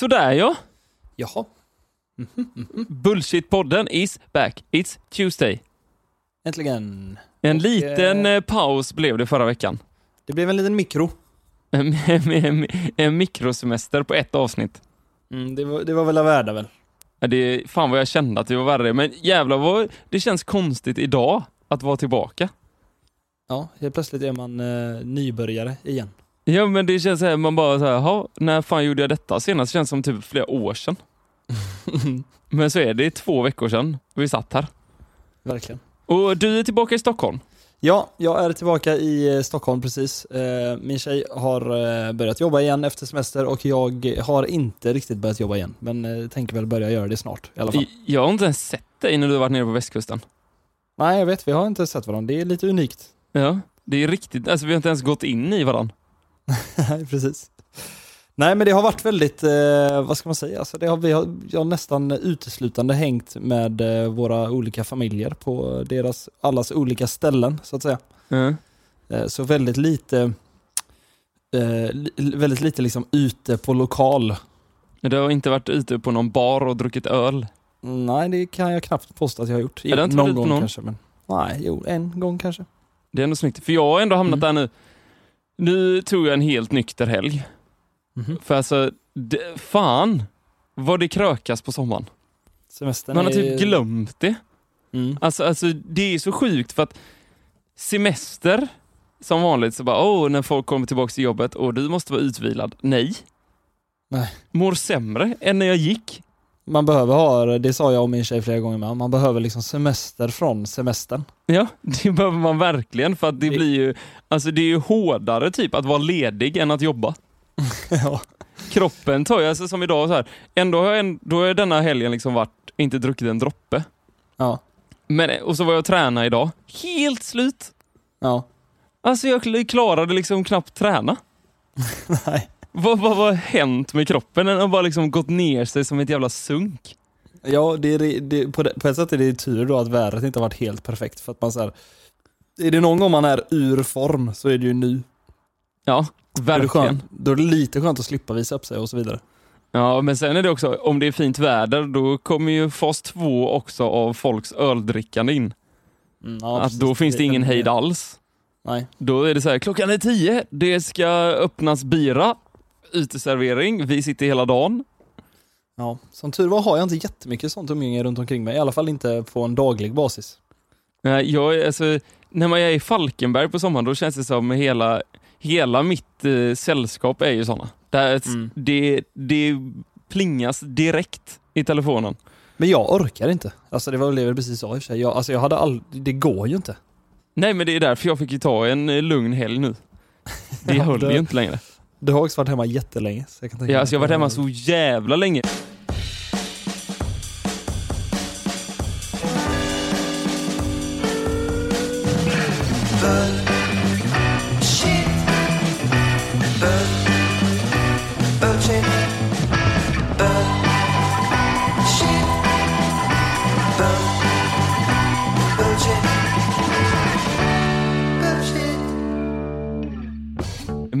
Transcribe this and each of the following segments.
Sådär ja. Jaha. Bullshit-podden is back. It's Tuesday. Äntligen. En Och, liten eh, eh, paus blev det förra veckan. Det blev en liten mikro. En, en, en mikrosemester på ett avsnitt. Mm, det, var, det var väl av värde väl? Ja, det, fan vad jag kände att det var värre. Men jävlar vad det känns konstigt idag att vara tillbaka. Ja, helt plötsligt är man eh, nybörjare igen. Ja men det känns så här, man bara så här, "Jaha, när fan gjorde jag detta senast? känns som typ flera år sedan. Men så är det två veckor sedan vi satt här. Verkligen. Och du är tillbaka i Stockholm. Ja, jag är tillbaka i eh, Stockholm precis. Eh, min tjej har eh, börjat jobba igen efter semester och jag har inte riktigt börjat jobba igen. Men tänker väl börja göra det snart i alla fall. Jag har inte ens sett dig när du har varit nere på västkusten. Nej, jag vet. Vi har inte sett varandra. Det är lite unikt. Ja, det är riktigt, alltså vi har inte ens gått in i varandra. Nej, precis. Nej, men det har varit väldigt, eh, vad ska man säga, alltså det har, vi har, jag har nästan uteslutande hängt med eh, våra olika familjer på deras, allas olika ställen, så att säga. Ja. Eh, så väldigt lite, eh, li, väldigt lite liksom ute på lokal. Du har inte varit ute på någon bar och druckit öl? Nej, det kan jag knappt påstå att jag har gjort. Är det inte någon gång någon? kanske, men nej, jo, en gång kanske. Det är ändå snyggt, för jag har ändå hamnat Mm. där nu. Nu tog jag en helt nykter helg. Mhm. För alltså, det, fan vad det krökas på sommaren. Semestern Man har är- typ glömt det. Mm. Alltså, alltså det är så sjukt för att semester, som vanligt så bara, åh, när folk kommer tillbaka till jobbet och du måste vara utvilad. Nej. Nej. Mår sämre än när jag gick. Man behöver ha, det sa jag om min tjej flera gånger med, man behöver liksom semester från semestern. Ja, det behöver man verkligen för att det Det- blir ju, alltså det är ju hårdare typ att vara ledig än att jobba. ja. Kroppen tar ju, alltså som idag så här, ändå har jag, en, då har jag denna helgen liksom varit, inte druckit en droppe. Ja. Men, och så var jag och tränade idag, helt slut. Ja. Alltså jag kl- klarade liksom knappt träna. Nej. Vad, vad, vad har hänt med kroppen? Den har bara liksom gått ner sig som ett jävla sunk. Ja, det är, det, på, det, på ett sätt är det tur då att vädret inte har varit helt perfekt för att man så här, Är det någon gång man är ur form så är det ju nu. Ja, Då är, verkligen. skönt, då är det lite skönt att slippa visa upp sig och så vidare. Ja, men sen är det också, om det är fint väder, då kommer ju fas två också av folks öldrickande in. Mm, ja, att då finns det ingen hejd alls. Nej. Då är det så här, klockan är tio, det ska öppnas bira, uteservering, vi sitter hela dagen. Ja, som tur var har jag inte jättemycket sånt umgänge runt omkring mig. I alla fall inte på en daglig basis. Nej, Jag, alltså, när man är i Falkenberg på sommaren, då känns det som hela, hela mitt eh, sällskap är ju sådana. Där Mm. det, det plingas direkt i telefonen. Men jag orkar inte. Alltså det var väl det precis sa i och för sig. Jag, alltså jag hade all, det går ju inte. Nej men det är därför jag fick ju ta en eh, lugn helg nu. Det höll ju inte längre. Du har också varit hemma jättelänge. Så jag, kan tänka Ja, alltså jag har varit hemma så jävla länge.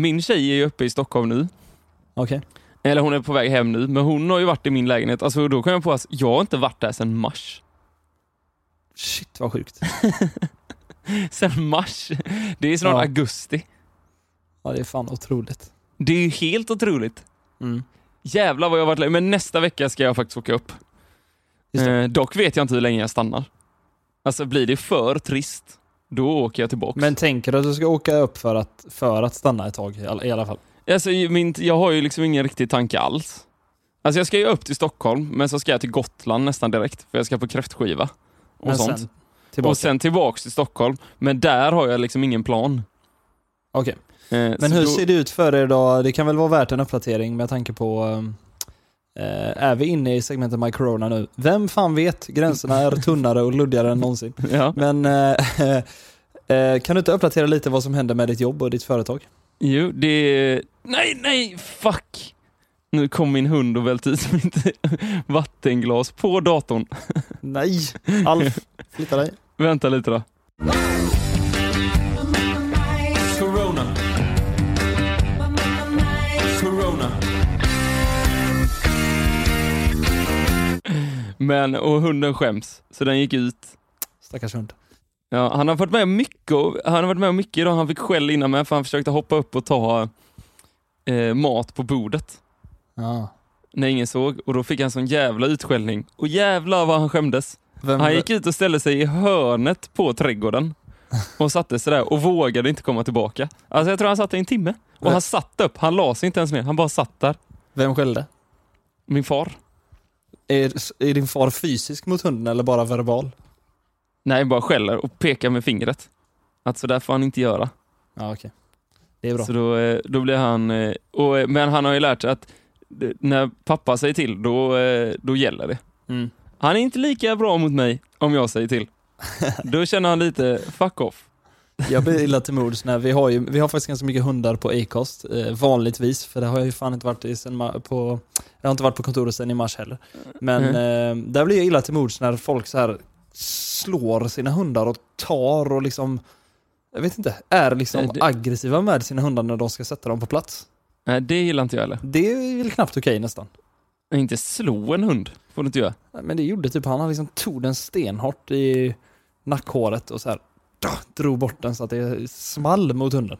Min tjej är ju uppe i Stockholm nu. Okej. Eller hon är på väg hem nu, men hon har ju varit i min lägenhet. Alltså då kom jag på att jag har inte varit där sedan mars. Shit vad sjukt. Sen mars. Det är snart Ja. augusti. Ja det är fan otroligt. Det är ju helt otroligt. Mm. Jävlar vad jag har varit. Men nästa vecka ska jag faktiskt åka upp. Eh, dock vet jag inte hur länge jag stannar. Alltså blir det för trist, då åker jag tillbaka. Men tänker du att du ska åka upp för att, för att stanna ett tag i alla, fall? Alltså, min, jag har ju liksom ingen riktig tanke alls. Alltså jag ska ju upp till Stockholm, men så ska jag till Gotland nästan direkt, för jag ska på kräftskiva. Och Men sånt. sen tillbaka? Och sen tillbaks till Stockholm. Men där har jag liksom ingen plan. Okej. Eh, Men hur då, ser det ut för er då? Det kan väl vara värt en uppdatering med tanke på ehm, eh, är vi inne i segmentet My Corona nu? Vem fan vet? Gränserna är tunnare och luddigare än någonsin. Ja, Men eh, kan du inte uppdatera lite vad som händer med ditt jobb och ditt företag? jo, det är... Nej, nej, fuck! Nu kom min hund och välte ut mitt vattenglas på datorn. Nej! Alf, flytta dig. Vänta lite då. Corona. Corona. Men, och hunden skäms, så den gick ut. Stackars hund. Ja, han har varit med mycket, han har varit med mycket idag. Han fick skäll innan med för han försökte hoppa upp och ta eh, mat på bordet Ja. när ingen såg och då fick han sån jävla utskällning. Och jävlar vad han skämdes. Vem, Han gick ut och ställde sig i hörnet på trädgården och satte sig där och vågade inte komma tillbaka. Alltså jag tror han satt i en timme. Och han satt upp, han la sig inte ens ner, han bara satt där. vem skällde? Min far. Är, är din far fysisk mot hunden eller bara verbal? Nej, bara skäller och pekar med fingret. Att så där får han inte göra. Ja, okej. Det är bra. Så då, eh, då blir han... eh, Och, eh, men han har ju lärt sig att när pappa säger till, då, då gäller det. Mm. Han är inte lika bra mot mig om jag säger till. Då känner han lite fuck off. Jag blir illa till mods när vi har ju, vi har faktiskt ganska mycket hundar på Acast, eh, vanligtvis, för det har jag ju fan inte varit i sen på, jag har inte varit på kontoret sedan i mars heller. Men eh, där blir jag illa till mods när folk så här slår sina hundar och tar och liksom, jag vet inte, är liksom Nej, det- aggressiva med sina hundar när de ska sätta dem på plats. Nej, det gillar inte jag heller. Det är väl knappt okej nästan. Inte slå en hund, får du inte göra. Nej, Men det gjorde typ han, han liksom tog den stenhårt i nackhåret och så här drog bort den så att det small mot hunden.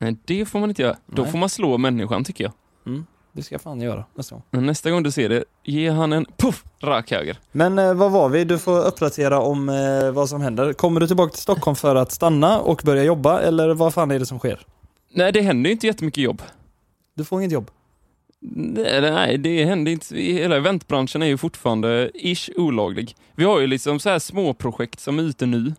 Nej, det får man inte göra. Då Nej. får man slå människan tycker jag. Det ska jag fan göra nästa gång. Men nästa gång du ser det, ge han en puff, rak höger. Men eh, vad var vi? Du får uppdatera om eh, vad som händer. Kommer du tillbaka till Stockholm för att stanna och börja jobba eller vad fan är det som sker? Nej, det händer ju inte jättemycket jobb. Du får inget jobb. Nej, nej, det händer inte. Hela eventbranschen är ju fortfarande ish olaglig. Vi har ju liksom så här små projekt som är ute nu.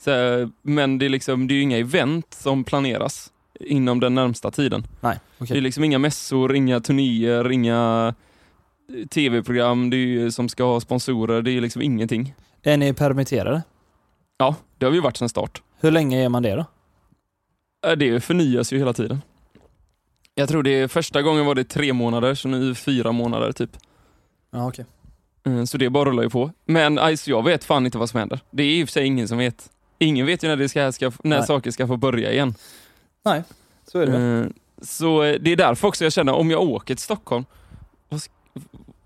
Så här, men det är, liksom, det är ju inga event som planeras inom den närmsta tiden. Nej, Det okej. är liksom inga mässor, inga turnéer, inga eh, tv-program det är som ska ha sponsorer. Det är liksom ingenting. Är ni permitterade? Ja, det har vi varit sedan start. Hur länge är man det då? Eh, Det förnyas ju hela tiden. Jag tror det första gången var det tre månader, så nu är det fyra månader typ. Ja, okej. Eh, Så det bara rullar ju på. Men alltså, jag vet fan inte vad som händer. Det är i och för sig ingen som vet. Ingen vet ju när, det ska, ska, när Nej. saker ska få börja igen. Så är det. Eh, Så eh, det är därför också jag känner, om jag åker till Stockholm,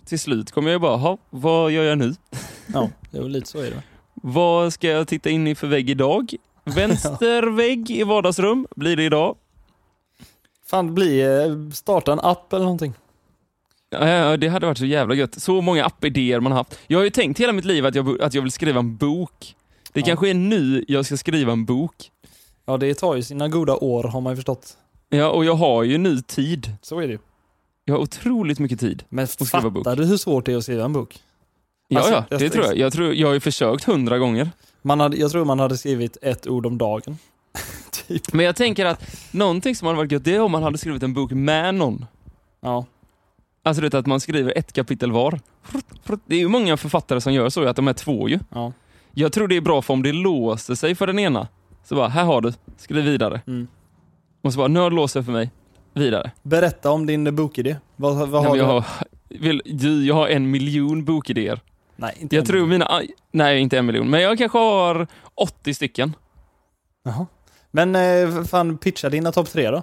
till slut kommer jag bara, ha, vad gör jag nu? Ja, det är väl lite så är det. Vad ska jag titta in i för vägg idag? Vänster vägg i vardagsrum, blir det idag? Fan, bli, eh, starta en app eller någonting. Ja, det hade varit så jävla gött. Så många appidéer man har haft. Jag har ju tänkt hela mitt liv att jag, att jag vill skriva en bok. Det Ja. kanske är nu jag ska skriva en bok. Ja, det tar ju sina goda år har man ju förstått. Ja, och jag har ju nu tid. Så är det ju. Jag har otroligt mycket tid. Men skriva fattar du hur svårt det är att skriva en bok? Ja, Alltså, ja, jag- det tror jag. Jag, tror, jag har ju försökt hundra gånger. Man hade, jag tror man hade skrivit ett ord om dagen. typ. Men jag tänker att någonting som hade varit gött, det är om man hade skrivit en bok med någon. Ja. Alltså det är att man skriver ett kapitel var. Det är ju många författare som gör så, att de är två ju. ja. Jag tror det är bra för om det låser sig för den ena. Så bara, här har du, skriv vidare. Mm. Och så bara, nu har det låst för mig. Vidare. Berätta om din bokidé. Vad, vad Ja, har jag, du? har, vill, du, jag har en miljon bokidéer. Nej, inte Jag en. tror mina, nej inte en miljon, men jag kanske har 80 stycken. Jaha. Men eh, fan, pitcha dina topp tre då.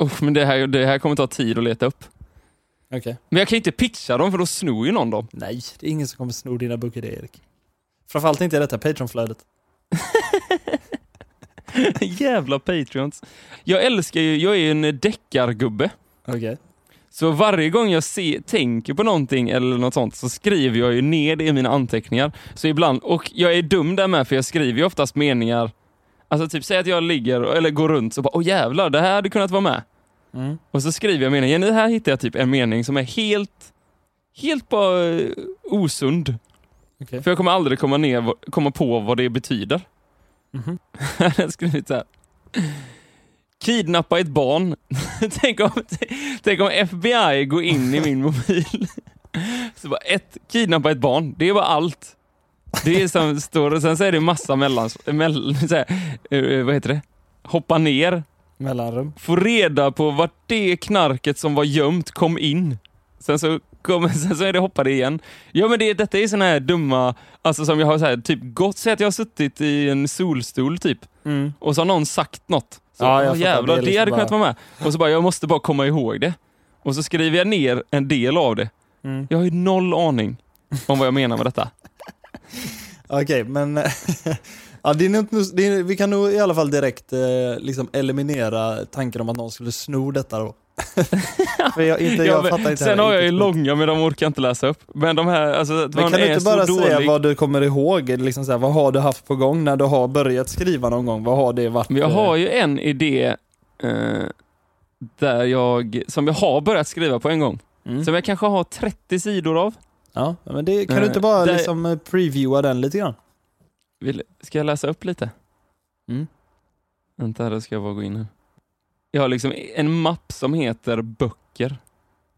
Usch, men det här, det här kommer ta tid att leta upp. Okej. Men jag kan inte pitcha dem för då snor ju någon dem. Nej, det är ingen som kommer sno dina bokidéer Erik. Framförallt inte i detta Patreon-flödet. Jävla Patreons. Jag älskar ju, jag är ju en deckargubbe. Okej. Så varje gång jag se, tänker på någonting eller något sånt så skriver jag ju ner det i mina anteckningar. Så ibland, och jag är dum där med för jag skriver ju oftast meningar. Alltså typ säg att jag ligger eller går runt så bara åh jävlar, det här hade kunnat vara med. Mm. Och så skriver jag meningen. Nu här hittar jag typ en mening som är helt, helt bara eh, osund. Okej. För jag kommer aldrig komma, ner, komma på vad det betyder. Jag har skrivit så här. Kidnappa ett barn. tänk, om, tänk om FBI går in i min mobil. Så bara ett, kidnappa ett barn. Det är bara allt. Det är som står och sen så är det massa mellan, mellan så här, eh, vad heter det? Hoppa ner. Mellanrum. Få reda på vart det knarket som var gömt kom in. Sen så, kom, sen så är det hoppade igen. Ja men det, detta är såna här dumma, alltså som jag har så här, typ gått, säg att jag har suttit i en solstol typ. Mm. Och så har någon sagt något. Så, Ja, jag "Åh, fattar. jävlar, Det det, liksom hade bara- kunnat vara med. Och så bara, jag måste bara komma ihåg det. Och så skriver jag ner en del av det. Mm. Jag har ju noll aning. om vad jag menar med detta. Okej, men ja, det är nog, inte- det är, vi kan nog i alla fall direkt eh, liksom eliminera tanken om att någon skulle sno detta då. För jag, inte, jag fattar inte sen har jag ju långa men de orkar inte läsa upp. Men de här, alltså Men kan du inte bara dålig. säga vad du kommer ihåg? Liksom så här, vad har du haft på gång när du har börjat skriva någon gång? Vad har det varit? Men jag eh, har ju en idé eh, där jag, som jag har börjat skriva på en gång. mm. Som jag kanske har 30 sidor av. Ja, men det, kan Eh, du inte bara där- liksom eh, previewa den lite grann? Vill, ska jag läsa upp lite? Mm. Vänta, då ska jag bara gå in här. Jag har liksom en mapp som heter böcker.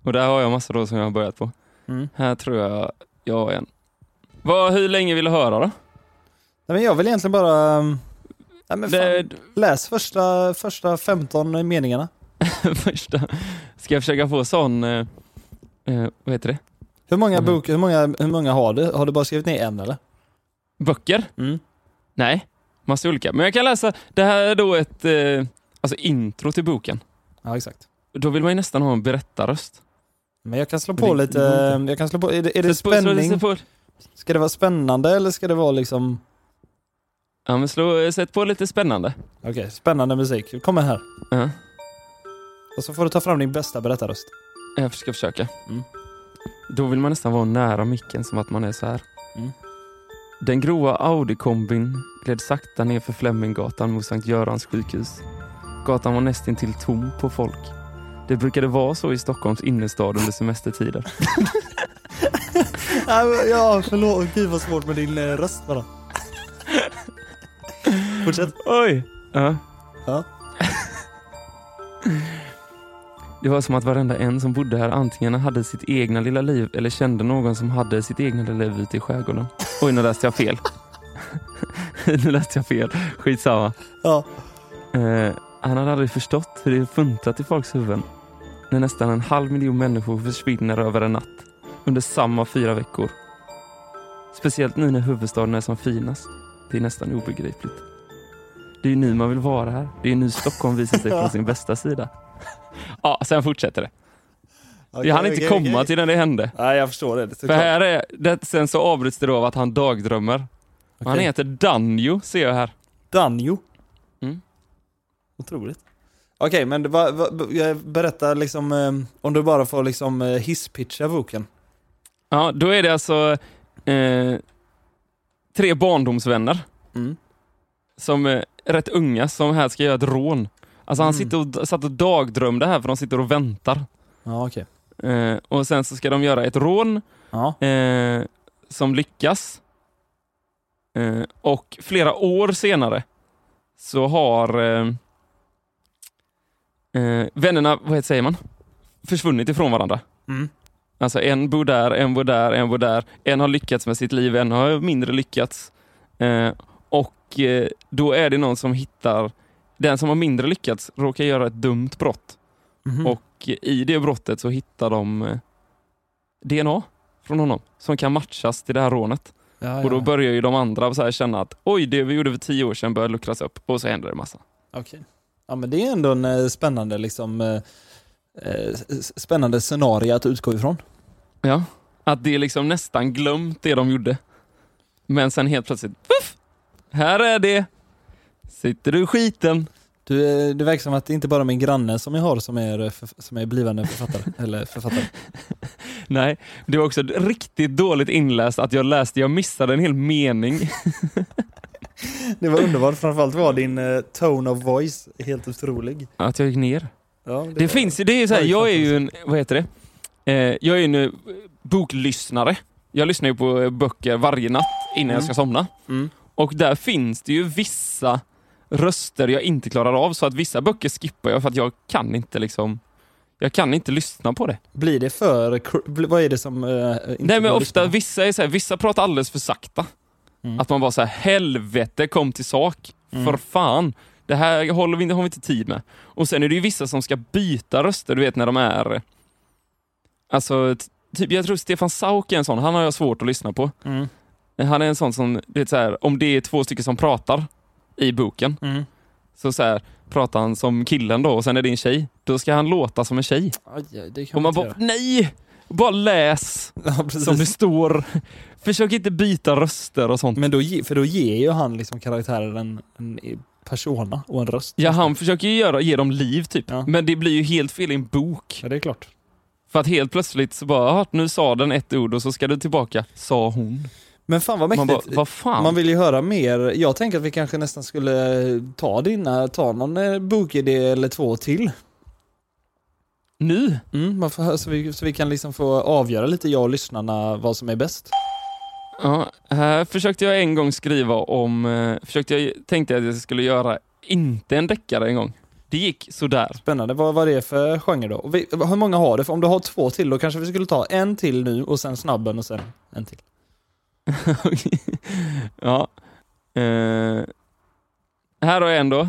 Och där har jag massor då som jag har börjat på. Mm. Här tror jag jag har en. Vad, hur länge vill du höra då? Nej, men jag vill egentligen bara... Nej, men fan, Det, läs första, första 15 meningarna. första. Ska jag försöka få sån, eh, eh, vad heter det? Hur många, Mhm. bok, hur många, hur många har du? Har du bara skrivit ner en eller? Böcker? Mm. Nej, massa olika. Men jag kan läsa, det här är då ett eh, alltså intro till boken. Ja, exakt. Då vill man ju nästan ha en berättarröst. Men jag kan slå Det- på lite, jag kan slå på, är det, är det slå spänning? på- Ska det vara spännande eller ska det vara liksom, Ja, men slå, sätt på lite spännande. okej, spännande musik. Kommer här. Ja, Och så får du ta fram din bästa berättarröst. jag ska försöka. Mm. Då vill man nästan vara nära micken som att man är så här. Mm. Den gråa Audi-kombin gled sakta ner för Fleminggatan mot Sankt Görans sjukhus. Gatan var nästintill tom på folk. Det brukade vara så i Stockholms innerstad under semestertider. ja, förlåt. Gud vad svårt med din eh, röst bara. Fortsätt. Oj! Ja. Ja. Det var som att varenda en som bodde här antingen hade sitt egna lilla liv eller kände någon som hade sitt egna lilla liv ute i skärgården. Oj, nu läste jag fel. nu läste jag fel. Skitsamma. Ja. Eh, han hade aldrig förstått hur det funtrat i folks huvuden när nästan en halv miljon människor försvinner över en natt under samma fyra veckor. Speciellt nu när huvudstaden är som finast. Det är nästan obegripligt. Det är ju nu man vill vara här. Det är nu Stockholm visar sig från sin bästa sida. Ja, sen fortsätter det. Jag hann inte komma till när det hände. Nej, jag förstår det. För här är, det, sen så avbryts det då av att han dagdrömmer. Han heter Danjo, ser jag här. Danjo. Otroligt. Okej, men det var, va, va- berätta liksom, eh, om du bara får liksom eh, hisspitcha boken. Ja, då är det alltså eh, tre barndomsvänner Mm. som är rätt unga som här ska göra ett rån. Alltså han Mm. sitter och, satt och dagdrömde här för de sitter och väntar. Ja, okej. Eh, och sen så ska de göra ett rån Ja. eh, som lyckas. Eh, och flera år senare så har eh, eh, vännerna, vad heter, säger man, försvunnit ifrån varandra. Mm. Alltså en bor där, en bor där, en bor där. En har lyckats med sitt liv, en har mindre lyckats. Eh, och eh, då är det någon som hittar, den som har mindre lyckats råkar göra ett dumt brott. Mhm. Och i det brottet så hittar de eh, DNA från honom som kan matchas till det här rånet. ja, Och då ja. börjar ju de andra så här känna att oj, det vi gjorde för tio år sedan börjar luckras upp och så händer det massa. Okej. Ja, men det är ändå en eh, spännande liksom eh, eh, spännande scenario att utgå ifrån. Ja, att det är liksom nästan glömt det de gjorde. Men sen helt plötsligt, puff! Här är det! Sitter du i skiten? Du, eh, det verkar som att det inte bara är min granne som jag har som är, som är blivande författare. eller författare. Nej, det var också riktigt dåligt inläst att jag läste, jag missade en hel mening. Det var underbart, framförallt var din eh, tone of voice helt otrolig. Att jag gick ner. Ja, Det, finns ju, det är så här, Oj, jag är ju en, vad heter det? Eh, jag är en eh, boklyssnare. Jag lyssnar ju på eh, böcker varje natt innan jag ska somna. Mm. Och där finns det ju vissa röster jag inte klarar av, så att vissa böcker skippar jag för att jag kan inte liksom jag kan inte lyssna på det. Blir det för... Vad är det som eh, Nej men ofta, lyssna? vissa är så här, vissa pratar alldeles för sakta. Mm. Att man bara säger helvete kom till sak. Mm. För fan. Det här håller vi, det har vi inte tid med. Och sen är det ju vissa som ska byta röster, du vet när de är... Alltså, typ, jag tror Stefan Sauk är en sån, han har jag svårt att lyssna på. Mm. Han är en sån som, du vet så här, om det är två stycken som pratar i boken, Mm. så, så här, pratar han som killen då och sen är det en tjej. Då ska han låta som en tjej. Aj, Och man inte bara, nej! Bara läs Ja, som det står. Försök inte byta röster och sånt. Men då, ge- för då ger ju han liksom karaktären en, en persona och en röst. Ja, han försöker ju göra, ge dem liv typ. Ja. Men det blir ju helt fel i en bok. Ja, det är klart. För att helt plötsligt så bara, "Jaha, nu sa den ett ord och så ska du tillbaka, sa hon. Men fan vad Man mäktigt. bara, vad fan? Man vill ju höra mer. Jag tänker att vi kanske nästan skulle ta dina, ta någon eh, bokidé eller två till. Nu? Mm, får, så, vi, så vi kan liksom få avgöra lite, jag och lyssnarna, vad som är bäst. Ja, här försökte jag en gång skriva om, eh, försökte jag, tänkte jag att jag skulle göra inte en deckare en gång. Det gick sådär. Spännande. Vad var det för genre då? Och vi, hur många har du? För om du har två till, då kanske vi skulle ta en till nu och sen snabben och sen en till. ja. Eh, här har jag en då.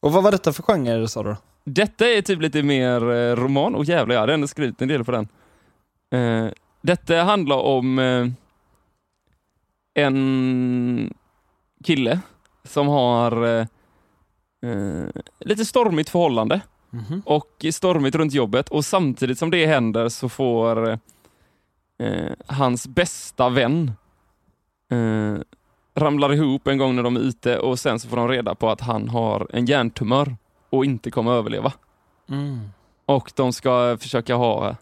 Och vad var detta för genre sa du? Detta är typ lite mer eh, roman. Och jävlar, jag hade ändå skrivit en del på den. Eh, detta handlar om eh, en kille som har lite stormigt förhållande Mhm. och stormigt runt jobbet och samtidigt som det händer så får hans bästa vän ramlar ihop en gång när de är ute och sen så får de reda på att han har en hjärntumör och inte kommer överleva. Mm. Och de ska försöka ha...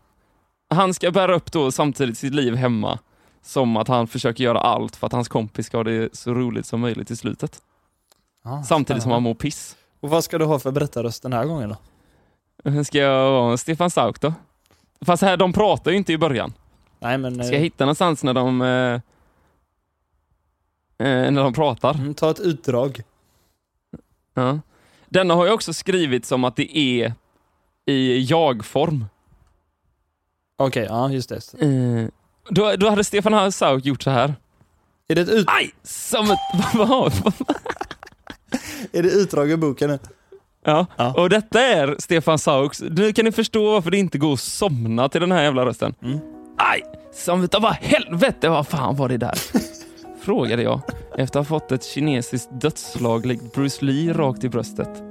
Han ska bära upp då samtidigt sitt liv hemma som att han försöker göra allt för att hans kompis ska ha det så roligt som möjligt i slutet. Ah, Samtidigt som han mår piss. Och vad ska du ha för berättarröst den här gången då? Ska jag vara Stefan Sauk då? Fast här, de pratar ju inte i början. Nej men... Ska jag eh, hitta någonstans när de... Eh, eh, när de pratar? mm, ta ett utdrag. Ja. Denna har jag också skrivit som att det är i jag-form. Okej, ja just det. Eh, då, då hade Stefan Sauk gjort så här. Är det ett, ut, Aj! Som ett... Vad, är det utdrag ur boken nu? Ja. Ja. och detta är Stefan Sauks. Nu kan ni förstå varför det inte går att somna till den här jävla rösten. Mm. Aj! Som utav vad helvete, vad fan var det där? Frågade jag efter att ha fått ett kinesiskt dödsslag likt Bruce Lee rakt i bröstet.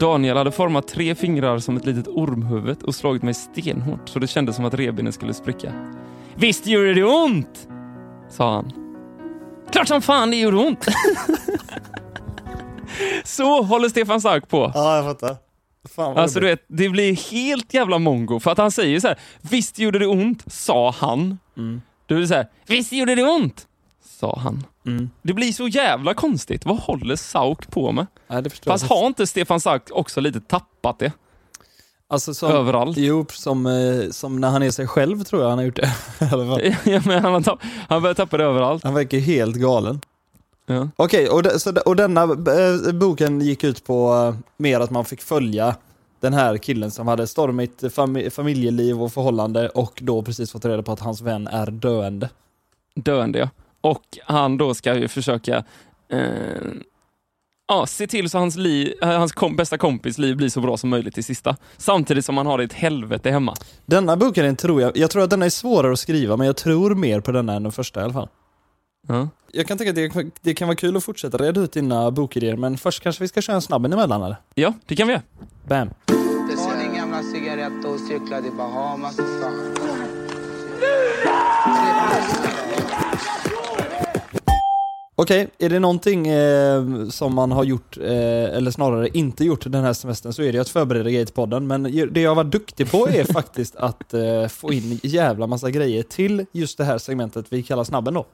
Daniel hade format tre fingrar som ett litet ormhuvud och slagit mig stenhårt så det kändes som att revbenen skulle spricka. Visst gjorde det ont? Sa han. Klart som fan det gjorde ont! så håller Stefan Sauk på. Ja, jag fattar. Alltså du vet, det blir helt jävla mongo för att han säger så här. Visst gjorde det ont, sa han. Mm. Du vill säga, visst gjorde det ont, sa han. Mm. Det blir så jävla konstigt. Vad håller Sauk på med? Förstår Fast har inte Stefan Sauk också lite tappat det Alltså som, överallt? Jo, som, eh, som när han är sig själv tror jag han har gjort det. Ja, men han, tapp, han börjar tappa det överallt. Han verkar helt galen. Ja. Okej, och, de, och denna eh, boken gick ut på eh, mer att man fick följa den här killen som hade stormigt fami- familjeliv och förhållande och då precis fått reda på att hans vän är döende. Döende ja. Och han då ska ju försöka eh, ja, se till så hans, liv, eh, hans kom, bästa kompis liv blir så bra som möjligt till sista. Samtidigt som han har det ett helvete hemma. Denna boken är, tror jag, jag tror att denna är svårare att skriva men jag tror mer på denna än den första i alla fall. Ja. Jag kan tänka att det, det kan vara kul att fortsätta reda ut dina bokidéer men först kanske vi ska köra en snabben emellan eller? ja, det kan vi göra. Bam! Ta din gamla cigarett och cykla till Bahamas för fan. Okej, är det någonting eh, som man har gjort, eh, eller snarare inte gjort den här semestern så är det att förbereda grejer till podden. Men det jag var duktig på är faktiskt att eh, få in jävla massa grejer till just det här segmentet vi kallar snabben då.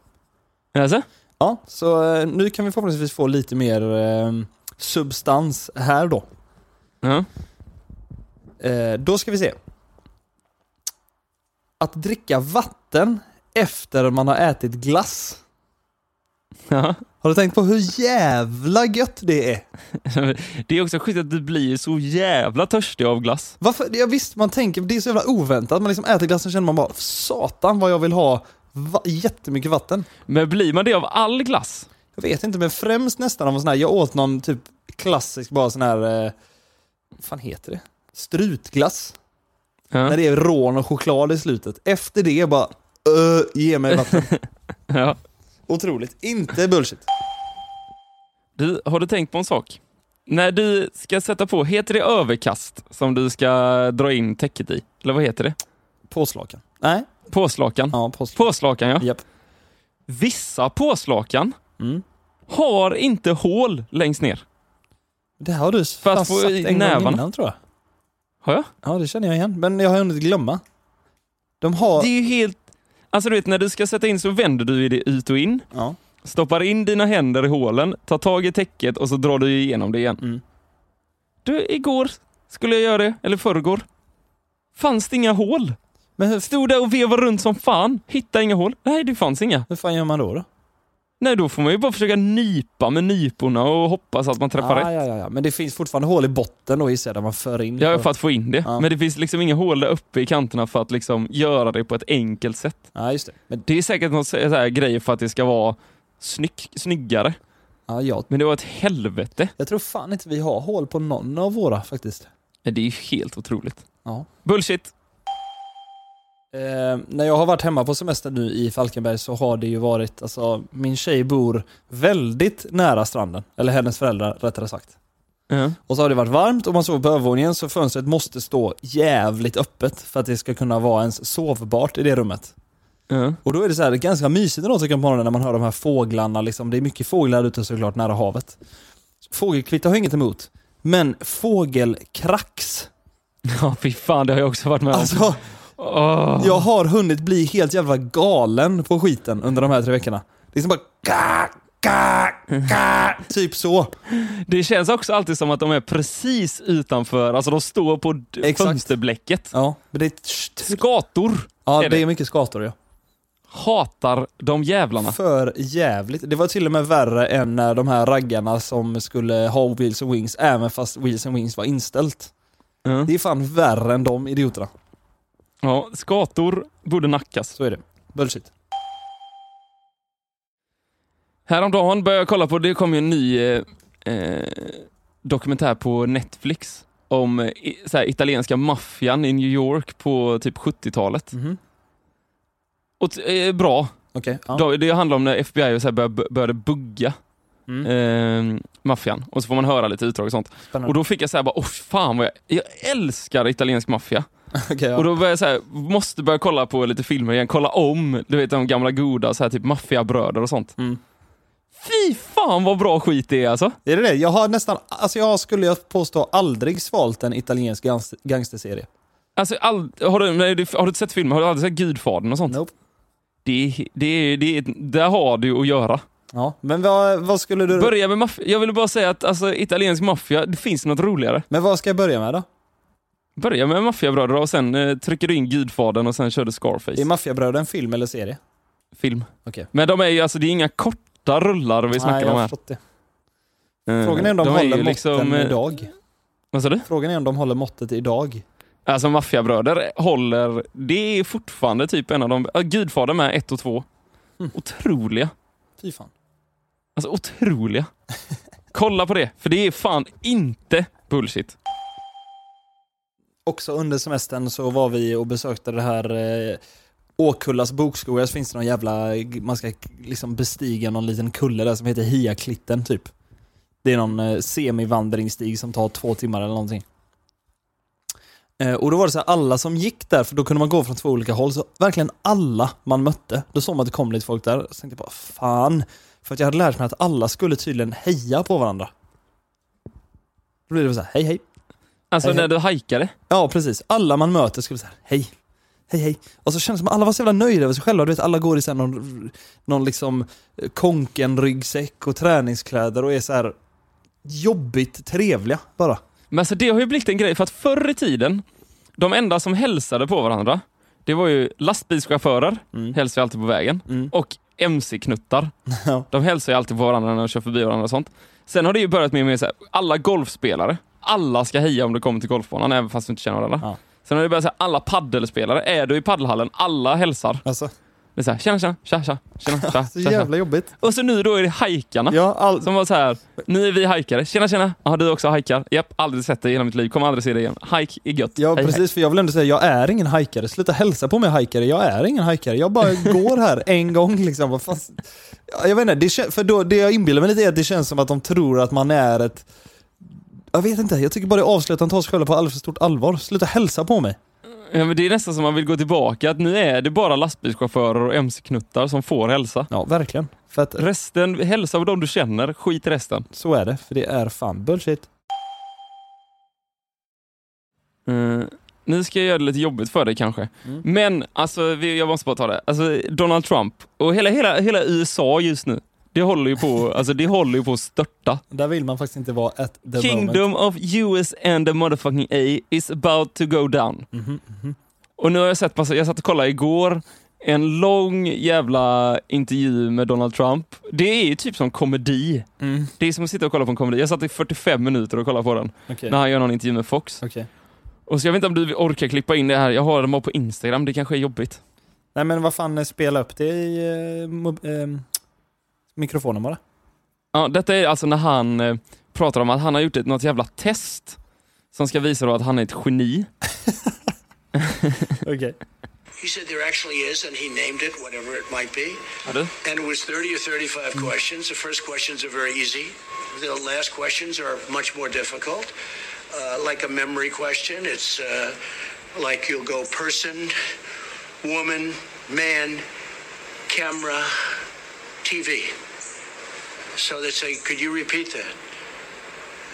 Alltså? Ja, så eh, nu kan vi förhoppningsvis få lite mer eh, substans här då. Eh, då ska vi se. Att dricka vatten efter man har ätit glass. ja. Har du tänkt på hur jävla gött det är? Det är också skit att du blir så jävla törstig av glass. Varför? Ja, visst, man tänker, det är så jävla oväntat. Man liksom äter glassen och känner man bara, satan vad jag vill ha va- jättemycket vatten. Men blir man det av all glass? Jag vet inte, men främst nästan av en sån här, jag åt någon typ klassisk bara sån här, eh, vad fan heter det? Strutglass. Ja. När det är rån och choklad i slutet. Efter det bara, öh, ge mig vatten. Ja. Otroligt. Inte bullshit. Du, har du tänkt på en sak? När du ska sätta på, heter det överkast som du ska dra in täcket i? Eller vad heter det? Påslakan. Nej, Påslakan. ja påslakan. Påslakan ja. Japp. Vissa påslakan Mm. har inte hål längst ner. Det har du sagt i en nävarna. gång innan tror jag. Har jag? Ja, det känner jag igen. Men jag har hunnit glömma. De har... Det är ju helt... Alltså du vet, när du ska sätta in så vänder du det ut och in. Ja. Stoppar in dina händer i hålen, tar tag i täcket och så drar du igenom det igen. Mm. Du, igår skulle jag göra det, eller förrgår. Fanns det inga hål? Men hur, Stod där och vevade runt som fan, hittade inga hål. Nej, det fanns inga. hur fan gör man då? då? Nej, då får man ju bara försöka nypa med nyporna och hoppas att man träffar ah, rätt. ja, ja, ja. Men det finns fortfarande hål i botten då gissar jag, där man för in. Ja, för att få in det. Ja. Men det finns liksom inga hål där uppe i kanterna för att liksom göra det på ett enkelt sätt. Ja, just det. Men, Det är säkert något så här grejer för att det ska vara snygg, snyggare. ja, jag, Men det var ett helvete. jag tror fan inte vi har hål på någon av våra faktiskt. Men Det är ju helt otroligt. Ja. Bullshit. Eh, när jag har varit hemma på semester nu i Falkenberg så har det ju varit, alltså min tjej bor väldigt nära stranden. Eller hennes föräldrar rättare sagt. Ja. Och så har det varit varmt och man sover på övervåningen så fönstret måste stå jävligt öppet för att det ska kunna vara ens sovbart i det rummet. Ja. Och då är det så här, det är ganska mysigt när på morgonen när man hör de här fåglarna, liksom. det är mycket fåglar ute såklart nära havet. Fågelkvitter har jag inget emot. Men fågelkrax, ja, fy fan, det har jag också varit med om. alltså Åh. jag har hunnit bli helt jävla galen på skiten under de här tre veckorna. Det är som bara ka, ka, ka, typ så. Det känns också alltid som att de är precis utanför, alltså de står på Exakt. fönsterblecket. Ja, men det är, Skator ja, är det det. är mycket skator ja. hatar de jävlarna. För jävligt. Det var till och med värre än när de här raggarna som skulle ha Wheels and Wings, även fast Wheels and Wings var inställt. Ja. Det är fan värre än de idioterna. Ja, skator borde nackas. Så är det. Bullshit. Häromdagen började jag kolla på, det kom ju en ny eh, eh, dokumentär på Netflix om eh, i- så här, italienska maffian i New York på typ 70-talet. Mhm. Och eh, bra. Okej. ja. Då- Det handlar om när FBI och så här började, började bugga Mm. eh, maffian. Och så får man höra lite utdrag och sånt. Spännande. Och då fick jag säga bara, åh fan vad jag, jag älskar italiensk maffia. Okej, ja. Och då började jag säga, måste börja kolla på lite filmer igen, kolla om, du vet de gamla goda, så här, typ maffiabröder och sånt. Mm. Fy fan vad bra skit det är alltså. Är det det? Jag har nästan, alltså jag skulle jag påstå aldrig svalt en italiensk gangster, gangsterserie. Alltså, all, har, du, har du inte sett filmer? Har du aldrig sett Gudfadern och sånt? Nope. Det, det, det, där har du att göra. Ja, men vad, vad skulle du... Börja med maffia. Jag ville bara säga att alltså, italiensk maffia, det finns något roligare. Men vad ska jag börja med då? Börja med maffiabröder och sen eh, trycker du in Gudfadern och sen kör du Scarface. Är Maffiabröder en film eller serie? film. Okej. Men de är ju, alltså det är inga korta rullar vi snackar om här. det. Eh, Frågan är om de, är håller ju måtten liksom, eh, idag. Vad sa du? Frågan är om de håller måttet idag. Alltså maffiabröder håller, det är fortfarande typ en av de, ja, Gudfadern med ett och två. Mm. Otroliga. Fy fan. Alltså otroliga. Kolla på det, för det är fan inte bullshit. Också under semestern så var vi och besökte det här eh, Åkullas bokskogar, så finns det någon jävla, man ska liksom bestiga någon liten kulle där som heter Hiaklitten typ. Det är någon eh, semivandringsstig som tar två timmar eller någonting. Eh, och då var det så här, alla som gick där, för då kunde man gå från två olika håll, så verkligen alla man mötte, då såg man att det kom lite folk där, så tänkte jag bara fan, för att jag hade lärt mig att alla skulle tydligen heja på varandra. Då blev det så här, hej hej. Alltså Hej, när du hajkade. Ja, precis. Alla man möter skulle säga hej, hej, hej. Och så känns det som att alla var så jävla nöjda över sig själva. Du vet, alla går i så någon, någon liksom eh, konken-ryggsäck och träningskläder och är så här jobbigt trevliga bara. Men alltså det har ju blivit en grej, för att förr i tiden, de enda som hälsade på varandra, det var ju lastbilschaufförer, Mm. hälsade alltid på vägen, Mm. och MC-knuttar. De hälsar ju alltid på varandra när de kör förbi varandra och sånt. Sen har det ju börjat med, med så här, alla golfspelare, alla ska heja om du kommer till golfbanan, även fast du inte känner varandra. Ja. Sen har det börjat säga alla paddelspelare, är du i paddelhallen, alla hälsar. Alltså, Det är så här, tjena tjena, tja tja, tjena tja, så tja, tja. jävla jobbigt. Och så nu då är det hajkarna. Ja, all... Som var så här, nu är vi hajkare. Tjena tjena, ja du också hajkar. Japp, aldrig sett dig i hela mitt liv, kommer aldrig se dig igen. Hike är gött. Ja, Hej, precis. För jag vill ändå säga, jag är ingen hajkare. Sluta hälsa på mig hajkare. Jag är ingen hajkare. Jag bara går här en gång liksom. Vad fan... Jag vet inte, det, för då, det jag inbillar mig lite är att det känns som att de tror att man är ett... Jag vet inte, jag tycker bara det avslöjar att de tar sig själva på alldeles för stort allvar. Sluta hälsa på mig. Ja, men det är nästan som man vill gå tillbaka, att nu är det bara lastbilschaufförer och mc-knuttar som får hälsa. Ja, verkligen. För att Resten, hälsa av de du känner, skit i resten. så är det, för det är fan bullshit. Eh, nu ska jag göra det lite jobbigt för dig kanske. Mm. Men, alltså, vi- jag måste bara ta det. Alltså, Donald Trump och hela, hela, hela USA just nu, det håller ju på, alltså, det håller ju på att störta. Där vill man faktiskt inte vara at the moment. Kingdom of US and the motherfucking A is about to go down. Mhm, mhm. Och nu har jag sett, massa- jag satt och kollade igår, en lång jävla intervju med Donald Trump. Det är ju typ som komedi. Mm. Det är som att sitta och kolla på en komedi. Jag satt i 45 minuter och kollade på den, Okej. när han gör någon intervju med Fox. Okej. Och så jag vet inte om du orkar klippa in det här, jag har bara på Instagram, det kanske är jobbigt. Nej men vad fan, eh, spela upp det i eh, ehm, mikrofonen bara. Ja, detta är alltså när han eh, pratar om att han har gjort ett, något jävla test som ska visa då att han är ett geni. Okej. He said there actually is, and he named it, whatever it might be. And it was 30 or 35 questions. The first questions are very easy. The last questions are much more difficult. Uh, like a memory question, it's uh, like you'll go person, woman, man, camera, TV. So they say, could you repeat that?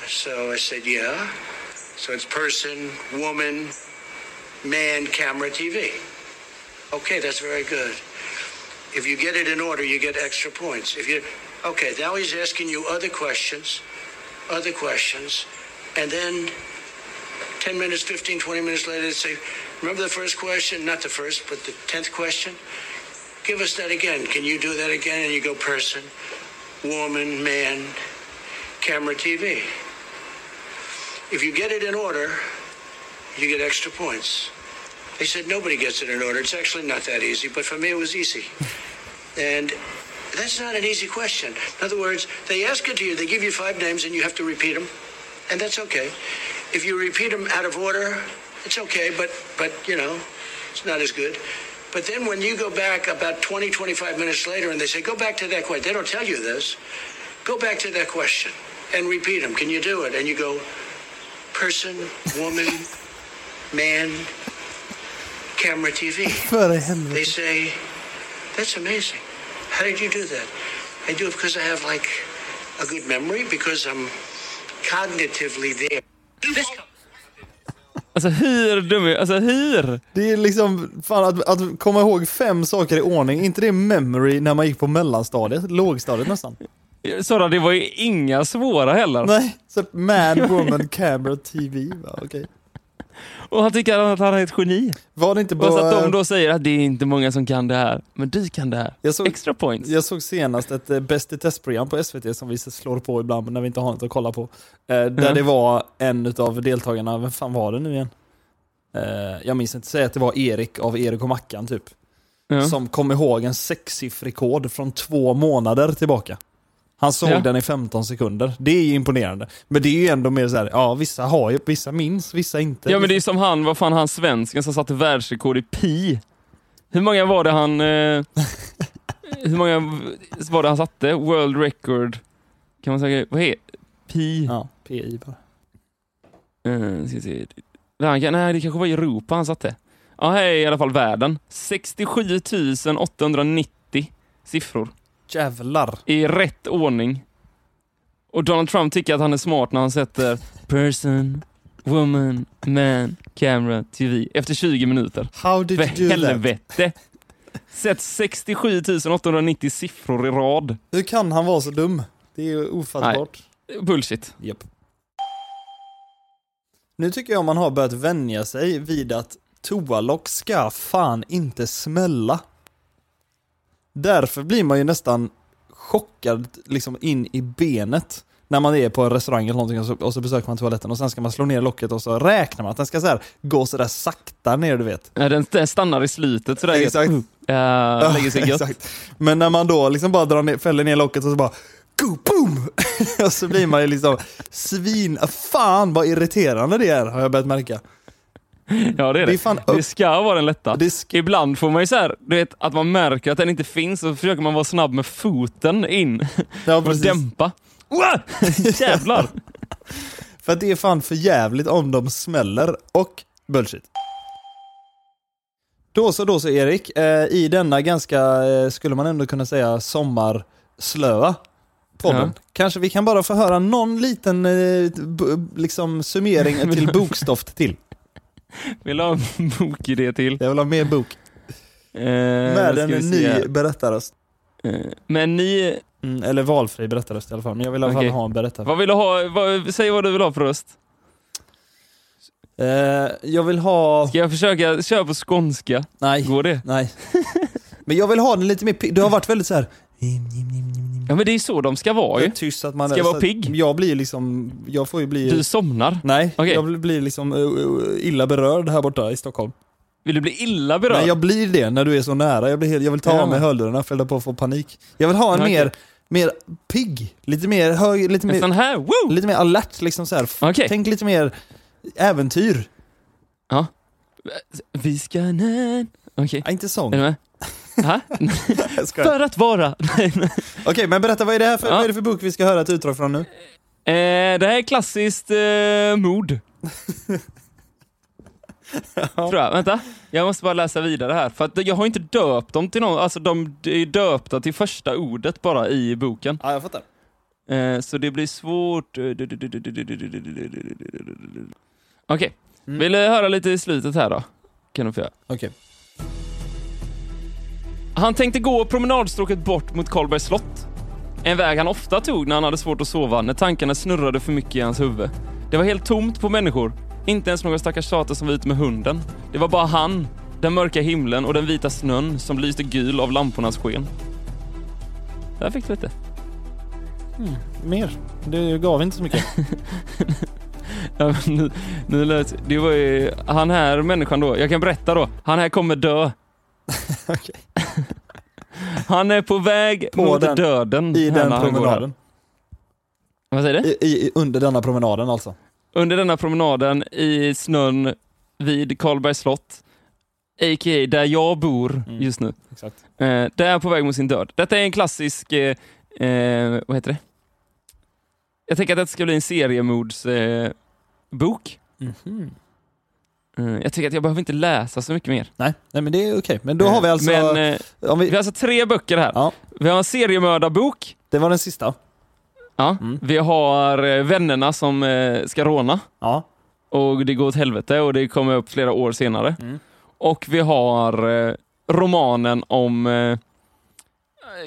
So I said, yeah. So it's person, woman, man, camera, TV. Okay, that's very good. If you get it in order, you get extra points. If you okay, now he's asking you other questions, other questions, and then 10 minutes, 15, 20 minutes later, they say, remember the first question? Not the first, but the 10th question? Give us that again. Can you do that again? And you go person, woman, man, camera, TV. If you get it in order, you get extra points. They said nobody gets it in order. It's actually not that easy, but for me it was easy. and that's not an easy question. In other words, they ask it to you, they give you five names and you have to repeat them. And that's okay. If you repeat them out of order, it's okay, but but you know, it's not as good. But then when you go back about 20, 25 minutes later and they say, go back to that question, they don't tell you this. Go back to that question and repeat them. Can you do it? And you go, person, woman, man, camera, TV. För i helvete. They say, that's amazing. How did you do that? I do it because I have like a good memory, because I'm cognitively there. This Alltså hur dum är Alltså hur? Det är liksom, fan att, att komma ihåg fem saker i ordning, inte det memory när man gick på mellanstadiet, lågstadiet nästan. Sara, det var ju inga svåra heller. Nej, så man, woman, camera, TV, va, okej. Och han tycker att han är ett geni. Var det inte Bara så bara... att de då säger att det är inte många som kan det här, men du kan det här. Såg- Extra points. Jag såg senast ett eh, Bäst i testprogram på SVT som vi slår på ibland när vi inte har något att kolla på. Eh, där Ja. det var en av deltagarna, vem fan var det nu igen? Eh, jag minns inte, säg att det var Erik av Erik och Mackan typ. Ja. Som kom ihåg en sexsiffrig kod från två månader tillbaka. Han såg Ja. den i 15 sekunder. Det är ju imponerande. Men det är ju ändå mer så här, ja vissa har ju, vissa minns, vissa inte. Ja men det är som han, vad fan han svensken som satte världsrekord i pi. Hur många var det han... Eh, hur många var det han satte? World record, kan man säga, vad är Pi? Ja, PI bara. Eh, ska se. Nej, det kanske var i Europa han satte. Ja, här är i alla fall världen. 67 890 siffror Jävlar. i rätt ordning. Och Donald Trump tycker att han är smart när han sätter person, woman, man, camera, TV efter 20 minuter. How did För you do that? helvete! Sätt 67 890 siffror i rad. Hur kan han vara så dum? Det är ju ofattbart. Bullshit. Japp. Nu tycker jag man har börjat vänja sig vid att toalock ska fan inte smälla. Därför blir man ju nästan chockad liksom in i benet när man är på en restaurang eller någonting och så, och så besöker man toaletten och sen ska man slå ner locket och så räknar man att den ska så här, gå sådär sakta ner du vet. Ja, Den, den stannar i slutet sådär. Exakt. Uh, lägger sig gött. Exakt. Men när man då liksom bara drar ner, fäller ner locket och så bara Go, boom! och så blir man ju liksom svin... Fan vad irriterande det är har jag börjat märka. Ja, det är det. Det är fan Det ska vara den lätta. Ibland får man ju så här, du vet, att man märker att den inte finns och försöker man vara snabb med foten in Ja, precis. dämpa. Wow! Jävlar! För att det är fan för jävligt om de smäller och bullshit. Då så, då så Erik. Eh, I denna ganska, eh, skulle man ändå kunna säga, sommarslöa podden. Ja. Kanske vi kan bara få höra någon liten eh, liksom summering till bokstoft till. Vill du ha en bokidé till? Jag vill ha mer bok. Eh, Med en ny berättarröst. Eh, men ni, Mm, eller valfri berättarröst i alla fall. Men jag vill i alla fall ha en berättarröst. vad vill du ha? Vad, säg vad du vill ha för röst. Eh, jag vill ha... Ska jag försöka köra på skånska? Nej. Går det? Nej. Men jag vill ha den lite mer. Du har varit väldigt så här. Ja men det är så de ska vara ju. Tyst att man Ska jag vara pigg? Jag blir liksom, jag får ju bli... Du somnar. Nej, Okej. jag blir liksom illa berörd här borta i Stockholm. Vill du bli illa berörd? Nej, jag blir det när du är så nära. Jag, blir helt, jag vill ta Ja. av mig hörlurarna för jag på att få panik. Jag vill ha en Okej. mer, mer pigg, lite mer hög, lite En mer, sån här, woo! lite mer alert liksom så här. Okej. Tänk lite mer äventyr. Ja. Vi ska ner... Okej, Ja, inte sång. är du med? För att vara... Okej, men berätta vad är det här för, Ja. vad är det för bok vi ska höra ett utdrag från nu? Eh, det här är klassiskt eh, mord. Tror jag. Vänta, jag måste bara läsa vidare här. För jag har inte döpt dem till någon, alltså de är döpta till första ordet bara i boken. Ja, jag fattar. Eh, så det blir svårt. Okej, Mm. vill du höra lite i slutet här då? Kan du få göra. Okej. Han tänkte gå promenadstråket bort mot Karlbergs slott. En väg han ofta tog när han hade svårt att sova, när tankarna snurrade för mycket i hans huvud. Det var helt tomt på människor. Inte ens någon stackars tjata som var ute med hunden. Det var bara han, den mörka himlen och den vita snön som lyste gul av lampornas sken. Där fick du lite. Mer. Du gav inte så mycket. Ja, nu, nu lät, det var ju, han här människan då, jag kan berätta då, han här kommer dö. Han är på väg På mot den- döden. I den promenaden. Vad säger du? I, i, under denna promenaden alltså. Under denna promenaden i snön vid Karlbergs slott, a.k.a. där jag bor Mm. just nu, Exakt. eh, där är på väg mot sin död. Detta är en klassisk, eh, eh, vad heter det? Jag tänker att det ska bli en seriemordsbok. Eh, bok. Mhm. Eh, jag tycker att jag behöver inte läsa så mycket mer. Nej, nej men det är okej. Men då har vi alltså... Men, eh, vi, vi har alltså tre böcker här. Ja. Vi har en seriemördarbok, det var den sista. ja. Mm. vi har eh, Vännerna som eh, ska råna. Ja. och det går åt helvete och det kommer upp flera år senare. Mm. Och vi har eh, romanen om eh,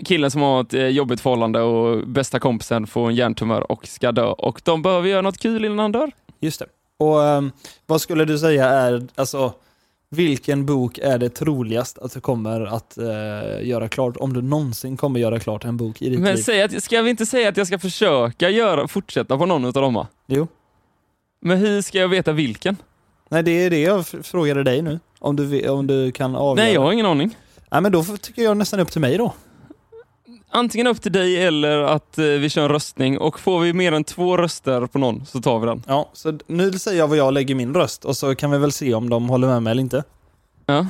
killen som har ett eh, jobbigt förhållande och bästa kompisen får en hjärntumör och ska dö. Och de behöver göra något kul innan han dör. Just det. Och ehm, vad skulle du säga är, alltså, vilken bok är det troligast att du kommer att eh, göra klart, om du någonsin kommer göra klart en bok i ditt Men liv? säg att, ska vi inte säga att jag ska försöka göra, fortsätta på någon av dem? va? Jo. Men hur ska jag veta vilken? Nej, det är det jag frågade dig nu. Om du, om du kan avgöra. Nej, jag har ingen aning. Nej, men då tycker jag nästan upp till mig då. Antingen upp till dig eller att eh, vi kör en röstning och får vi mer än två röster på någon så tar vi den. Ja, så nu säger jag vad jag lägger min röst och så kan vi väl se om de håller med mig eller inte. Ja.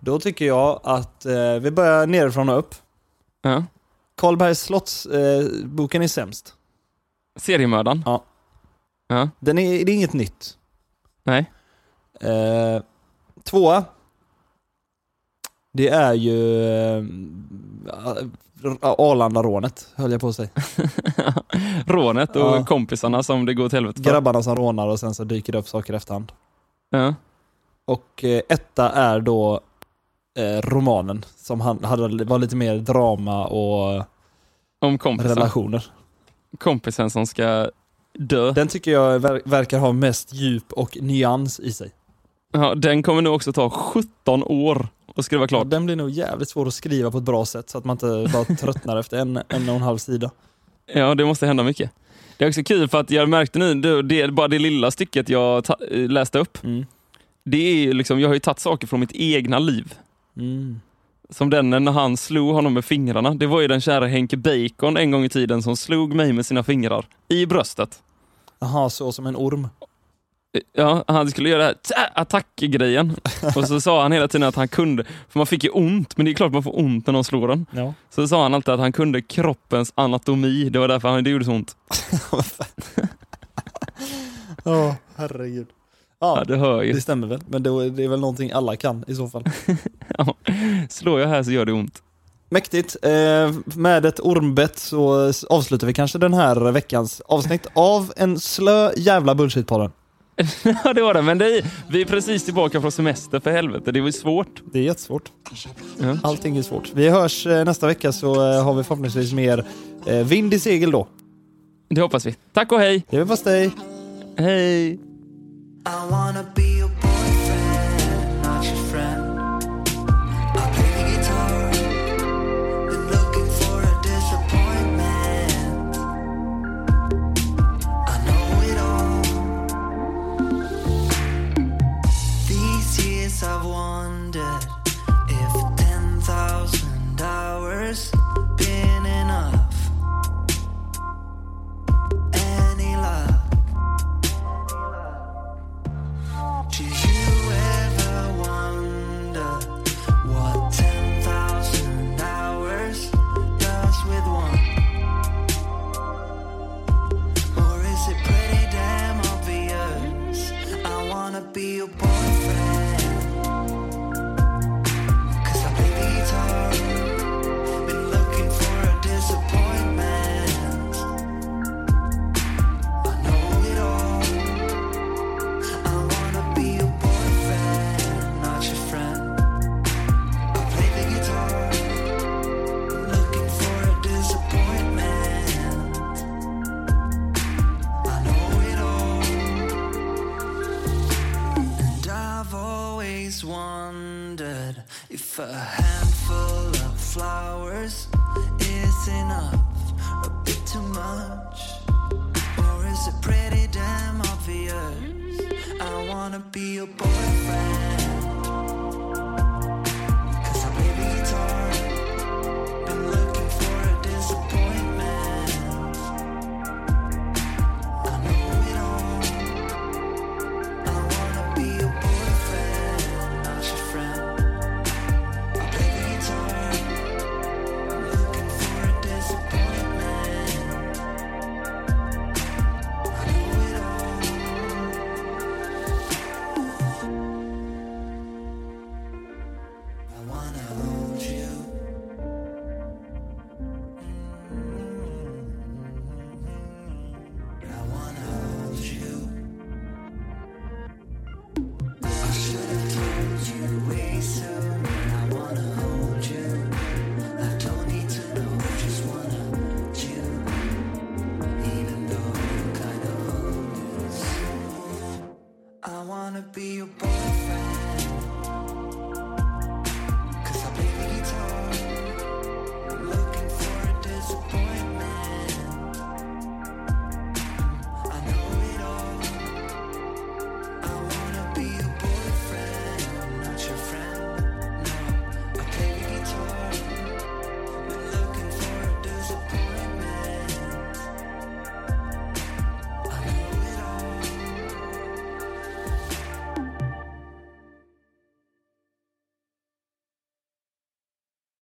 Då tycker jag att eh, vi börjar nerifrån och upp. ja. Karlbergs slotts eh, boken är sämst. Seriemördaren? Ja. Ja. Den är, det är inget nytt. Nej. Eh, tvåa. Det är ju eh, Arlanda-rånet, höll jag på att säga. Rånet och Ja. kompisarna som det går till helvete för. Grabbarna som rånar och sen så dyker det upp saker efterhand. Ja. Och eh, etta är då eh, romanen som han, hade, var lite mer drama och Om kompisen. relationer. Kompisen som ska dö. Den tycker jag ver verkar ha mest djup och nyans i sig. Ja, den kommer nog också ta 17 år att skriva klart. Den blir nog jävligt svår att skriva på ett bra sätt så att man inte bara tröttnar efter en, en och en halv sida. Ja, det måste hända mycket. Det är också kul för att jag märkte nu, det, det, bara det lilla stycket jag eh, läste upp, Mm. det är liksom, jag har ju tagit saker från mitt egna liv. Mm. Som den när han slog honom med fingrarna. Det var ju den kära Henke Bacon en gång i tiden som slog mig med sina fingrar i bröstet. Jaha, så som en orm. Ja, han skulle göra attackgrejen och så sa han hela tiden att han kunde, för man fick ju ont, men det är klart man får ont när någon slår en. Ja. Så sa han alltid att han kunde kroppens anatomi, det var därför han, det gjorde så ont. Ja, oh, herregud. Ja, ja, det hör ju. Det stämmer väl, men det är väl någonting alla kan i så fall. ja, slår jag här så gör det ont. Mäktigt. Eh, med ett ormbett så avslutar vi kanske den här veckans avsnitt av en slö jävla bullshit-podden. Ja, det var det. Men det är, vi är precis tillbaka från semester, för helvete. Det var ju svårt. Det är jättesvårt. Allting är svårt. Vi hörs eh, nästa vecka så eh, har vi förhoppningsvis mer eh, vind i segel då. Det hoppas vi. Tack och hej! Det är fast dig. Hej! be a boy.